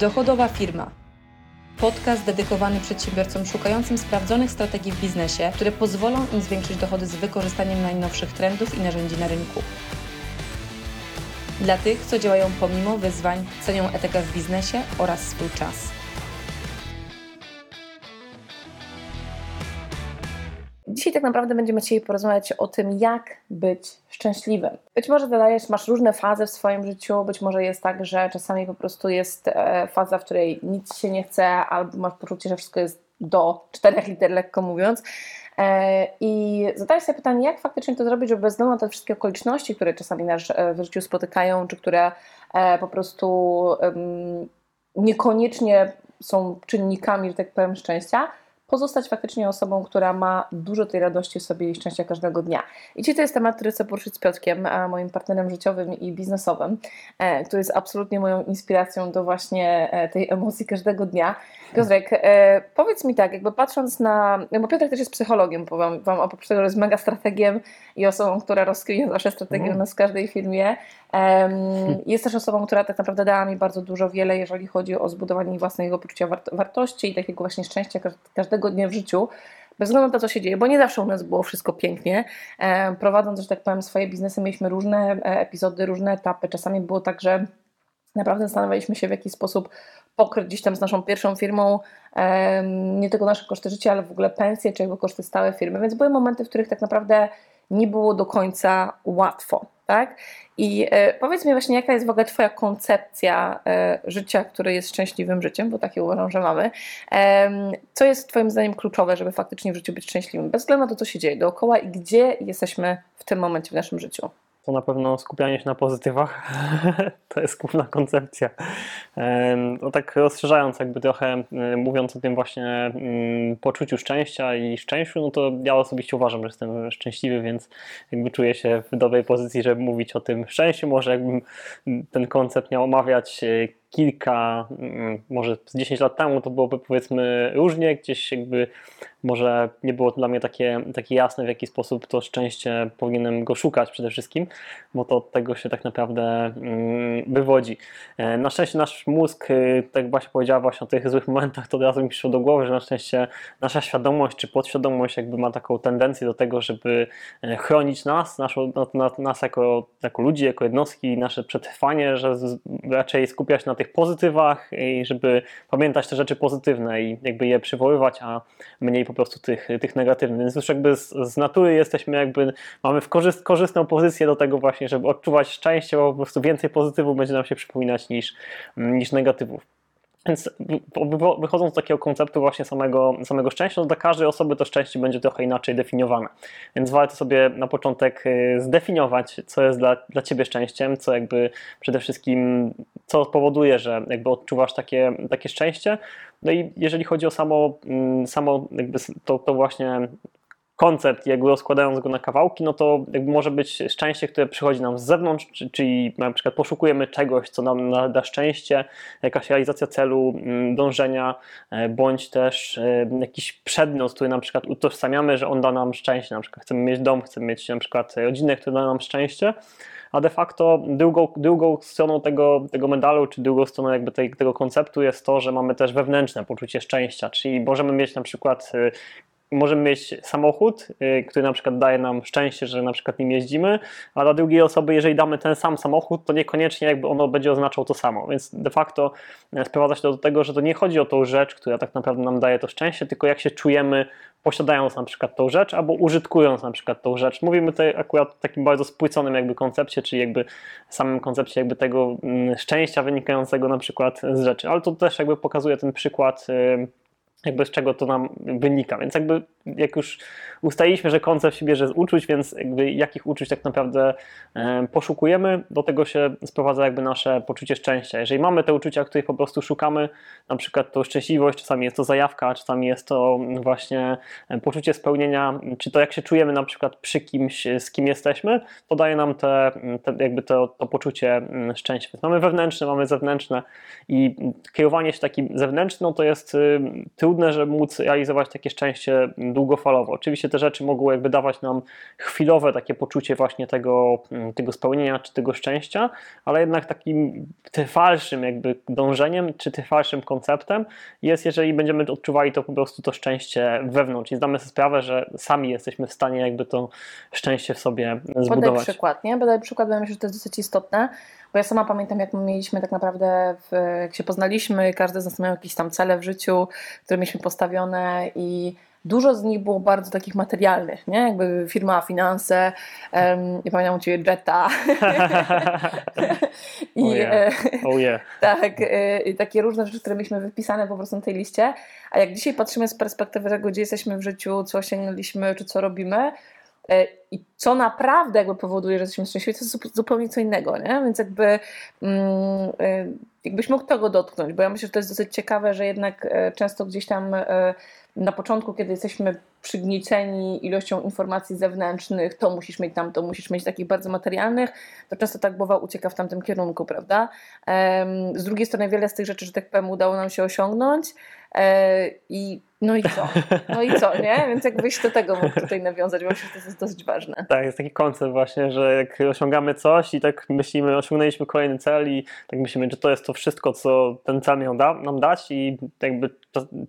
Dochodowa firma. Podcast dedykowany przedsiębiorcom szukającym sprawdzonych strategii w biznesie, które pozwolą im zwiększyć dochody z wykorzystaniem najnowszych trendów i narzędzi na rynku. Dla tych, co działają pomimo wyzwań, cenią etykę w biznesie oraz swój czas. Dzisiaj tak naprawdę będziemy chcieli porozmawiać o tym, jak być szczęśliwym. Być może zadajesz, masz różne fazy w swoim życiu, być może jest tak, że czasami po prostu jest e, faza, w której nic się nie chce, albo masz poczucie, że wszystko jest do czterech liter, lekko mówiąc. E, I zadajesz sobie pytanie, jak faktycznie to zrobić, żeby bez względu na te wszystkie okoliczności, które czasami nas e, w życiu spotykają, czy które po prostu niekoniecznie są czynnikami, że tak powiem, szczęścia, pozostać faktycznie osobą, która ma dużo tej radości sobie i szczęścia każdego dnia. I dzisiaj to jest temat, który chcę poruszyć z Piotrkiem, moim partnerem życiowym i biznesowym, e, który jest absolutnie moją inspiracją do właśnie e, tej emocji każdego dnia. Piotrek, e, powiedz mi tak, jakby patrząc na, no bo Piotrek też jest psychologiem, powiem Wam, oprócz tego, że jest mega strategiem i osobą, która rozkryje zawsze strategię mm. nas w każdej firmie, jest też osobą, która tak naprawdę dała mi bardzo dużo, wiele, jeżeli chodzi o zbudowanie własnego poczucia wartości i takiego właśnie szczęścia każdego dnia w życiu bez względu na to, co się dzieje, bo nie zawsze u nas było wszystko pięknie. Prowadząc, że tak powiem, swoje biznesy, mieliśmy różne e, epizody, różne etapy. Czasami było tak, że naprawdę zastanawialiśmy się, w jaki sposób pokryć gdzieś tam z naszą pierwszą firmą nie tylko nasze koszty życia, ale w ogóle pensje, czy jakby koszty stałe firmy. Więc były momenty, w których tak naprawdę nie było do końca łatwo. Tak? I e, powiedz mi właśnie, jaka jest w ogóle Twoja koncepcja e, życia, które jest szczęśliwym życiem, bo takie uważam, że mamy. Co jest Twoim zdaniem kluczowe, żeby faktycznie w życiu być szczęśliwym, bez względu na to, co się dzieje dookoła i gdzie jesteśmy w tym momencie w naszym życiu? To na pewno skupianie się na pozytywach. to jest główna koncepcja. No tak rozszerzając jakby trochę, mówiąc o tym właśnie poczuciu szczęścia i szczęściu, no to ja osobiście uważam, że jestem szczęśliwy, więc jakby czuję się w dobrej pozycji, żeby mówić o tym szczęściu. Może jakbym ten koncept miał omawiać e, kilka, mm, może z 10 lat temu to byłoby powiedzmy różnie, gdzieś jakby może nie było dla mnie takie, takie jasne, w jaki sposób to szczęście powinienem go szukać przede wszystkim, bo to od tego się tak naprawdę mm, wywodzi. E, na szczęście nasz mózg, y, tak właśnie powiedziała właśnie o tych złych momentach, to od razu mi przyszło do głowy, że na szczęście nasza świadomość czy podświadomość jakby ma taką tendencję do tego, żeby e, chronić nas, naszą, nas jako, jako ludzi, jako jednostki, nasze przetrwanie, że raczej skupiać na tych pozytywach i żeby pamiętać te rzeczy pozytywne i jakby je przywoływać, a mniej po prostu tych, tych negatywnych. Więc już jakby z, z natury jesteśmy jakby, mamy w korzyst, korzystną pozycję do tego właśnie, żeby odczuwać szczęście, bo po prostu więcej pozytywów będzie nam się przypominać niż, niż negatywów. Więc wychodząc z takiego konceptu właśnie samego, samego szczęścia, to dla każdej osoby to szczęście będzie trochę inaczej definiowane. Więc warto sobie na początek y, zdefiniować, co jest dla, dla Ciebie szczęściem, co jakby przede wszystkim, co powoduje, że jakby odczuwasz takie, takie szczęście. No i jeżeli chodzi o samo, mm, samo jakby to, to właśnie koncept, jakby rozkładając go na kawałki, no to jakby może być szczęście, które przychodzi nam z zewnątrz, czyli na przykład poszukujemy czegoś, co nam da szczęście, jakaś realizacja celu, mm, dążenia, e, bądź też e, jakiś przedmiot, który na przykład utożsamiamy, że on da nam szczęście, na przykład chcemy mieć dom, chcemy mieć na przykład rodzinę, która da nam szczęście, a de facto drugą, drugą stroną tego, tego medalu, czy drugą stroną jakby tej, tego konceptu jest to, że mamy też wewnętrzne poczucie szczęścia, czyli możemy mieć na przykład e, możemy mieć samochód, y, który na przykład daje nam szczęście, że na przykład nim jeździmy, a dla drugiej osoby, jeżeli damy ten sam samochód, to niekoniecznie jakby ono będzie oznaczał to samo. Więc de facto e, sprowadza się do tego, że to nie chodzi o tą rzecz, która tak naprawdę nam daje to szczęście, tylko jak się czujemy posiadając na przykład tą rzecz, albo użytkując na przykład tą rzecz. Mówimy tutaj akurat o takim bardzo spłyconym jakby koncepcie, czyli jakby samym koncepcie jakby tego mm, szczęścia wynikającego na przykład z rzeczy. Ale to też jakby pokazuje ten przykład jakby z czego to nam wynika. Więc jakby jak już ustaliliśmy, że koncept się bierze z uczuć, więc jakby jakich uczuć tak naprawdę e, poszukujemy, do tego się sprowadza jakby nasze poczucie szczęścia. Jeżeli mamy te uczucia, których po prostu szukamy, na przykład to szczęśliwość, czasami jest to zajawka, czasami jest to właśnie e, poczucie spełnienia, czy to jak się czujemy na przykład przy kimś, z kim jesteśmy, to daje nam te, te jakby to, to poczucie mm, szczęścia. Więc mamy wewnętrzne, mamy zewnętrzne i kierowanie się takim zewnętrznym to jest y, trudne, żeby móc realizować takie szczęście długofalowo. Oczywiście te rzeczy mogą jakby dawać nam chwilowe takie poczucie właśnie tego, mm, tego spełnienia czy tego szczęścia, ale jednak takim trwalszym jakby dążeniem czy trwalszym konceptem jest, jeżeli będziemy odczuwali to po prostu to szczęście wewnątrz i zdamy sobie sprawę, że sami jesteśmy w stanie jakby to szczęście w sobie zbudować. Podaj przykład, nie? Podaj przykład, bo myślę, że to jest dosyć istotne, bo ja sama pamiętam, jak my mieliśmy tak naprawdę, w, jak się poznaliśmy, każdy z nas miał jakieś tam cele w życiu, które mieliśmy postawione i dużo z nich było bardzo takich materialnych, nie? Jakby firma, finanse, um, nie pamiętam u Ciebie Jetta. I, oh yeah. Oh yeah. tak, i takie różne rzeczy, które mieliśmy wypisane po prostu na tej liście, a jak dzisiaj patrzymy z perspektywy tego, gdzie jesteśmy w życiu, co osiągnęliśmy, czy co robimy, e, i co naprawdę jakby powoduje, że jesteśmy szczęśliwi, to jest zupełnie co innego, nie? Więc jakby mm, e, jakbyś mógł tego dotknąć, bo ja myślę, że to jest dosyć ciekawe, że jednak e, często gdzieś tam na początku, kiedy jesteśmy przygnieceni ilością informacji zewnętrznych, to musisz mieć tam, to musisz mieć takich bardzo materialnych, to często tak głowa ucieka w tamtym kierunku, prawda? Z drugiej strony wiele z tych rzeczy, że tak powiem, udało nam się osiągnąć e, i no i co? No i co, nie? Więc jakbyś do tego mógł tutaj nawiązać, bo myślę, że to jest dosyć ważne. Tak, jest taki koncept właśnie, że jak osiągamy coś i tak myślimy, osiągnęliśmy kolejny cel i tak myślimy, że to jest to wszystko, co ten cel miał da, nam dać i jakby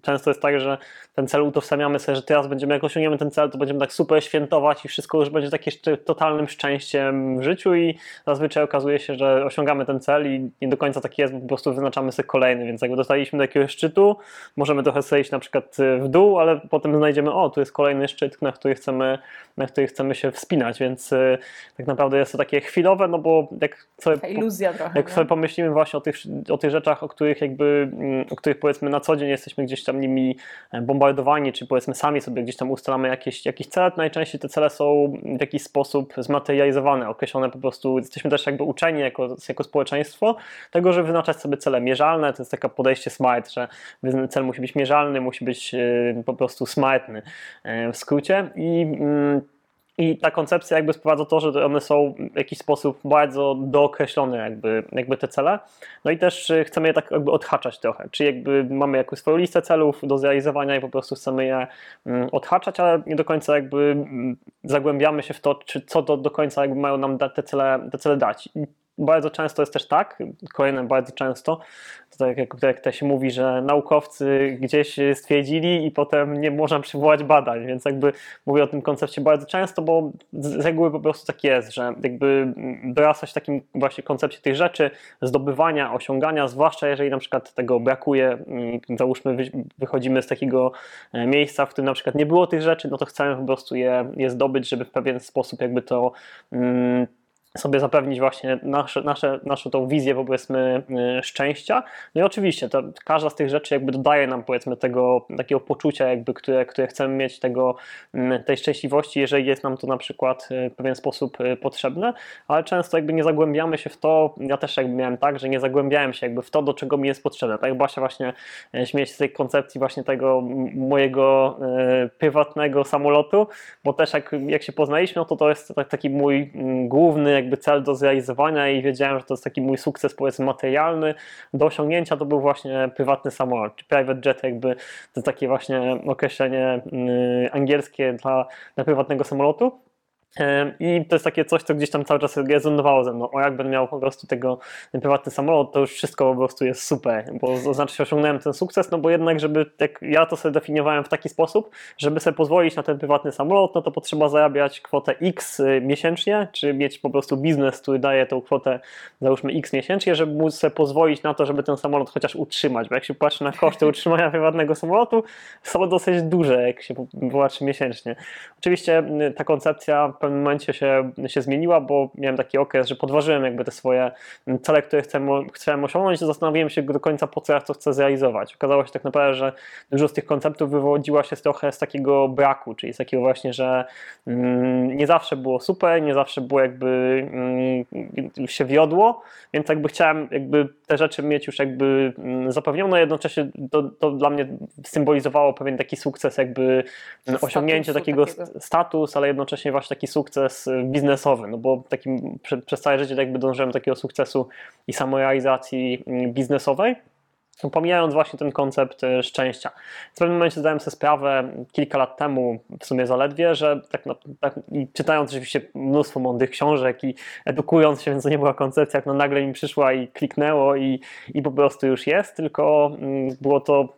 często jest tak, że ten cel utożsamiamy sobie, że teraz będziemy, jak osiągniemy ten cel, to będziemy tak super świętować i wszystko już będzie takie totalnym szczęściem w życiu i zazwyczaj okazuje się, że osiągamy ten cel i nie do końca tak jest, bo po prostu wyznaczamy sobie kolejny, więc jakby dostaliśmy do jakiegoś szczytu, możemy trochę zejść na przykład w dół, ale potem znajdziemy, o, tu jest kolejny szczyt, na który chcemy, na który chcemy się wspinać, więc y, tak naprawdę jest to takie chwilowe, no bo jak sobie, iluzja trochę, jak sobie pomyślimy właśnie o tych, o tych rzeczach, o których jakby, mm, o których powiedzmy na co dzień jesteśmy gdzieś tam nimi e, bombardowani, czy powiedzmy sami sobie gdzieś tam ustalamy jakieś, jakieś cele, to najczęściej te cele są w jakiś sposób zmaterializowane, określone po prostu, jesteśmy też jakby uczeni jako, jako społeczeństwo tego, że wyznaczać sobie cele mierzalne, to jest takie podejście SMART, że cel musi być mierzalny, musi być e, po prostu smartny e, w skrócie i mm, i ta koncepcja jakby sprowadza to, że one są w jakiś sposób bardzo dookreślone jakby, jakby te cele. No i też y, chcemy je tak jakby odhaczać trochę. Czy jakby mamy jakąś swoją listę celów do zrealizowania i po prostu chcemy je mm, odhaczać, ale nie do końca jakby mm, zagłębiamy się w to, czy co do, do końca jakby mają nam te cele, te cele dać. Bardzo często jest też tak, kolejne bardzo często, tak jak, jak to się mówi, że naukowcy gdzieś stwierdzili i potem nie można przywołać badań, więc jakby mówię o tym koncepcie bardzo często, bo z reguły po prostu tak jest, że jakby dorastać w takim właśnie koncepcie tych rzeczy, zdobywania, osiągania, zwłaszcza jeżeli na przykład tego brakuje, załóżmy wychodzimy z takiego e, miejsca, w którym na przykład nie było tych rzeczy, no to chcemy po prostu je, je zdobyć, żeby w pewien sposób jakby to mm, sobie zapewnić właśnie nasze, nasze, naszą tą wizję powiedzmy y, szczęścia. No i oczywiście to, każda z tych rzeczy jakby dodaje nam powiedzmy tego takiego poczucia jakby, które, które chcemy mieć tego, mm, tej szczęśliwości, jeżeli jest nam to na przykład y, w pewien sposób y, potrzebne, ale często jakby nie zagłębiamy się w to, ja też jakby miałem tak, że nie zagłębiałem się jakby w to, do czego mi jest potrzebne. Tak Basia właśnie śmieje się z tej koncepcji właśnie tego mojego prywatnego samolotu, bo też jak, jak się poznaliśmy, no to to jest taki mój główny jakby cel do zrealizowania i wiedziałem, że to jest taki mój sukces powiedzmy materialny do osiągnięcia, to był właśnie prywatny samolot, czy private jet jakby to takie właśnie określenie mm, angielskie dla, dla prywatnego samolotu. I to jest takie coś, co gdzieś tam cały czas rezonowało ze mną. O, jak będę miał po prostu tego prywatny samolot, to już wszystko po prostu jest super, bo to znaczy się osiągnąłem ten sukces, no bo jednak, żeby, jak ja to sobie definiowałem w taki sposób, żeby sobie pozwolić na ten prywatny samolot, no to potrzeba zarabiać kwotę X y, miesięcznie, czy mieć po prostu biznes, który daje tą kwotę, załóżmy X miesięcznie, żeby móc sobie pozwolić na to, żeby ten samolot chociaż utrzymać, bo jak się patrzy na koszty utrzymania prywatnego samolotu, są dosyć duże, jak się patrzy miesięcznie. Oczywiście y, ta koncepcja pewnym momencie się, się zmieniła, bo miałem taki okres, że podważyłem jakby te swoje cele, które chciałem, chciałem osiągnąć i zastanowiłem się do końca po co ja to chcę zrealizować. Okazało się tak naprawdę, że dużo z tych konceptów wywodziła się trochę z takiego braku, czyli z takiego właśnie, że mm, nie zawsze było super, nie zawsze było jakby mm, się wiodło, więc jakby chciałem jakby te rzeczy mieć już jakby mm, zapewnione, jednocześnie to, to dla mnie symbolizowało pewien taki sukces jakby osiągnięcie takiego, takiego status, ale jednocześnie właśnie taki sukces biznesowy, no bo takim, przez całe życie jakby dążyłem do takiego sukcesu i samorealizacji mm, biznesowej. pomijając właśnie ten koncept e, szczęścia. W pewnym momencie zdałem sobie sprawę kilka lat temu, w sumie zaledwie, że tak, no, tak czytając oczywiście mnóstwo mądrych książek i edukując się, więc to nie była koncepcja, jak no nagle mi przyszła i kliknęło i, i po prostu już jest, tylko mm, było to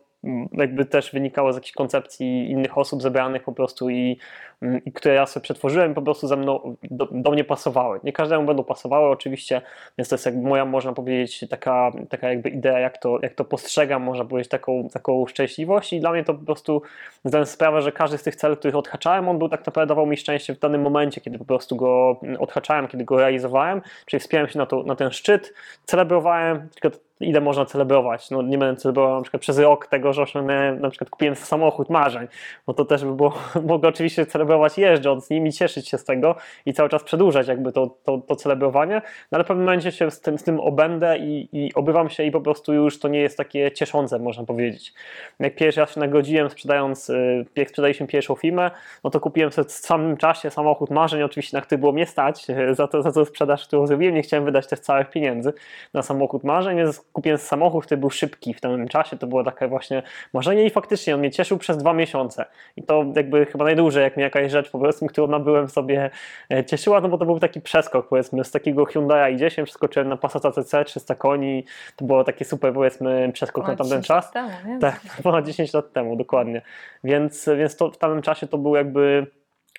jakby też wynikało z jakichś koncepcji innych osób zebranych po prostu i Mm, i które ja sobie przetworzyłem, po prostu ze mną, do, do, mnie pasowały. Nie każdemu będą pasowały oczywiście, więc to jest jakby moja, można powiedzieć, taka, taka jakby idea, jak to, jak to postrzegam, można powiedzieć, taką, taką szczęśliwość i dla mnie to po prostu zdałem sprawę, że każdy z tych celów, których odhaczałem, on był tak naprawdę dawał mi szczęście w danym momencie, kiedy po prostu go odhaczałem, kiedy go realizowałem, czyli wspiąłem się na, to, na ten szczyt, celebrowałem, tylko ile można celebrować. No, nie będę celebrował na przykład przez rok tego, że osiągnąłem, na przykład kupiłem samochód marzeń, no to też by było, mogę oczywiście celebrować jeżdżąc z nimi, cieszyć się z tego i cały czas przedłużać jakby to, to, to celebrowanie, no ale w pewnym momencie się z tym, z tym obędę i, i obywam się i po prostu już to nie jest takie cieszące, można powiedzieć. Jak pierwszy raz się nagodziłem sprzedając, y, jak sprzedaliśmy pierwszą firmę, no to kupiłem sobie w samym czasie samochód marzeń, oczywiście na który było mnie stać, za to, za to sprzedaż, którą zrobiłem, nie chciałem wydać też całych pieniędzy na samochód marzeń, więc kupiłem samochód, który był szybki w tym czasie, to było takie właśnie marzenie i faktycznie on mnie cieszył przez dwa miesiące i to jakby chyba najdłużej, jak mi jakaś rzecz, powiedzmy, którą nabyłem sobie e, cieszyła, no bo to był taki przeskok, powiedzmy, z takiego Hyundai i10 przeskoczyłem na Passata CC 300 koni, to było takie super, powiedzmy, przeskok na tamten czas. Temu, tak, ponad 10 lat temu, dokładnie. Więc, więc to w tamtym czasie to był jakby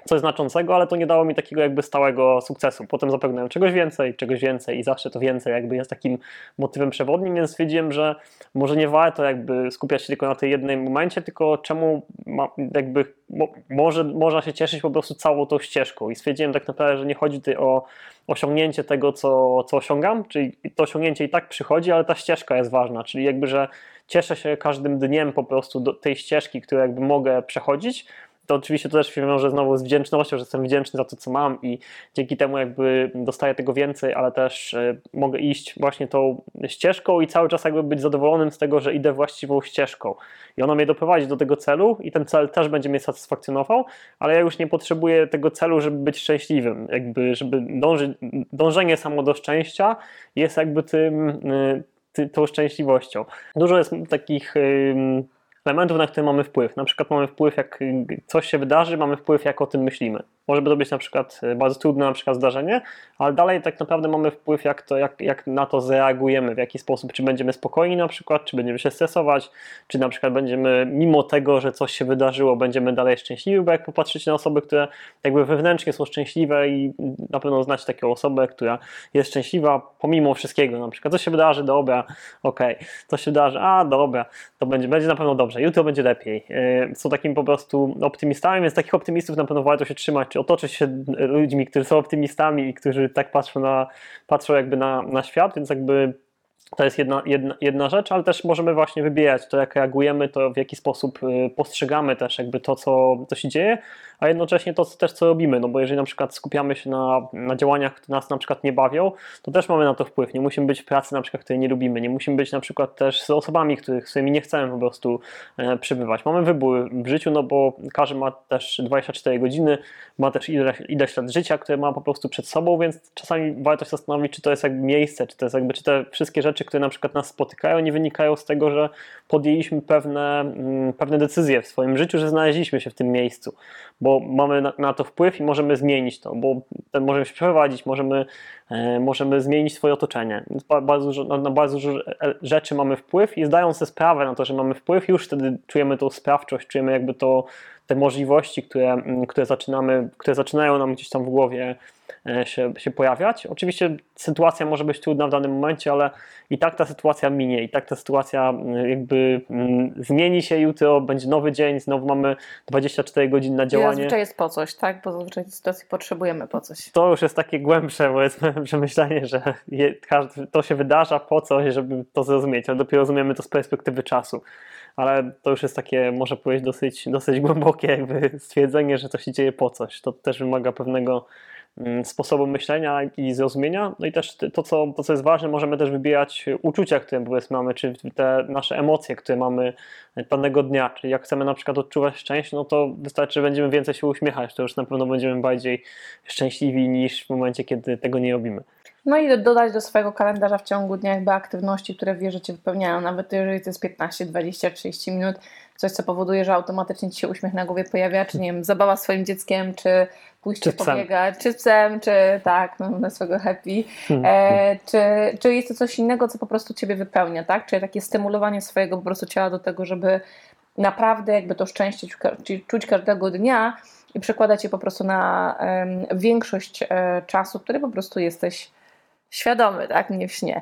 coś znaczącego, ale to nie dało mi takiego jakby stałego sukcesu. Potem zapragnąłem czegoś więcej, czegoś więcej i zawsze to więcej jakby jest takim motywem przewodnim, więc stwierdziłem, że może nie warto jakby skupiać się tylko na tej jednej momencie, tylko czemu ma, jakby mo, może można się cieszyć po prostu całą tą ścieżką i stwierdziłem tak naprawdę, że nie chodzi tutaj o osiągnięcie tego, co, co osiągam, czyli to osiągnięcie i tak przychodzi, ale ta ścieżka jest ważna, czyli jakby, że cieszę się każdym dniem po prostu do tej ścieżki, którą jakby mogę przechodzić, to oczywiście to też się wiąże znowu z wdzięcznością, że jestem wdzięczny za to, co mam i dzięki temu jakby dostaję tego więcej, ale też e, mogę iść właśnie tą ścieżką i cały czas jakby być zadowolonym z tego, że idę właściwą ścieżką. I ona mnie doprowadzi do tego celu i ten cel też będzie mnie satysfakcjonował, ale ja już nie potrzebuję tego celu, żeby być szczęśliwym. Jakby, żeby dążyć, dążenie samo do szczęścia jest jakby tym, e, tą szczęśliwością. Dużo jest takich elementów, na które mamy wpływ. Na przykład mamy wpływ, jak coś się wydarzy, mamy wpływ, jak o tym myślimy. Może to być na przykład e, bardzo trudne na przykład zdarzenie, ale dalej tak naprawdę mamy wpływ, jak, to, jak, jak na to zareagujemy, w jaki sposób, czy będziemy spokojni na przykład, czy będziemy się stresować, czy na przykład będziemy, mimo tego, że coś się wydarzyło, będziemy dalej szczęśliwi, bo jak popatrzycie na osoby, które jakby wewnętrznie są szczęśliwe i na pewno znacie taką osobę, która jest szczęśliwa pomimo wszystkiego, na przykład coś się wydarzy, dobra, okej, okay. coś się wydarzy, a dobra, to będzie, będzie na pewno dobrze, jutro będzie lepiej. E, są takimi po prostu optymistami, więc takich optymistów na pewno warto się trzymać, czy otoczyć się ludźmi, którzy są optymistami i którzy tak patrzą, na, patrzą jakby na, na świat, więc jakby to jest jedna, jedna, jedna rzecz, ale też możemy właśnie wybierać to, jak reagujemy, to w jaki sposób y, postrzegamy też jakby to, co, co się dzieje, a jednocześnie to też, co robimy, no bo jeżeli na przykład skupiamy się na, na działaniach, które nas na przykład nie bawią, to też mamy na to wpływ. Nie musimy być w pracy na przykład, której nie lubimy, nie musimy być na przykład też z osobami, których, z którymi nie chcemy po prostu e, przybywać. Mamy wybór w życiu, no bo każdy ma też 24 godziny, ma też ileś, ileś lat życia, które ma po prostu przed sobą, więc czasami warto się zastanowić, czy to jest jakby miejsce, czy to jest jakby, czy te wszystkie rzeczy, które na przykład nas spotykają, nie wynikają z tego, że podjęliśmy pewne, mm, pewne decyzje w swoim życiu, że znaleźliśmy się w tym miejscu, bo mamy na, na to wpływ i możemy zmienić to, bo możemy się przeprowadzić, możemy, e, możemy zmienić swoje otoczenie. Więc bardzo na, na bardzo dużo rzeczy mamy wpływ i zdając sobie sprawę na to, że mamy wpływ, już wtedy czujemy tą sprawczość, czujemy jakby to, te możliwości, które, mm, które, zaczynamy, które zaczynają nam gdzieś tam w głowie E, się, się pojawiać. Oczywiście sytuacja może być trudna w danym momencie, ale i tak ta sytuacja minie, i tak ta sytuacja jakby zmieni się jutro, będzie nowy dzień, znowu mamy 24 godziny na działanie. I zazwyczaj jest po coś, tak? Bo zazwyczaj w sytuacji potrzebujemy po coś. To już jest takie głębsze powiedzmy przemyślenie, że to się wydarza po coś, żeby to zrozumieć, ale dopiero rozumiemy to z perspektywy czasu ale to już jest takie, może powiedzieć, dosyć, dosyć głębokie jakby stwierdzenie, że to się dzieje po coś. To też wymaga pewnego Mm, sposobu myślenia i zrozumienia. No i też to co, to, co jest ważne, możemy też wybierać uczucia, które powiedzmy mamy, czy te nasze emocje, które mamy danego dnia. Czyli jak chcemy na przykład odczuwać szczęście, no to wystarczy, że będziemy więcej się uśmiechać, to już na pewno będziemy bardziej szczęśliwi niż w momencie, kiedy tego nie robimy. No i dodać do swojego kalendarza w ciągu dnia jakby aktywności, które wie, że Cię wypełniają, nawet jeżeli to jest 15, 20, 30 minut, coś co powoduje, że automatycznie Ci się uśmiech na głowie pojawia, czy nie wiem, zabawa swoim dzieckiem, czy pójście Czy pobiegać, czy psem, czy tak, no, na swego happy, Hmm. e, czy, czy jest to coś innego, co po prostu Ciebie wypełnia, tak? Czyli takie stymulowanie swojego po prostu ciała do tego, żeby naprawdę jakby to szczęście czuć ka- czuć każdego dnia i przekładać je po prostu na em, większość e, czasu, który po prostu jesteś świadomy, tak? Nie w śnie.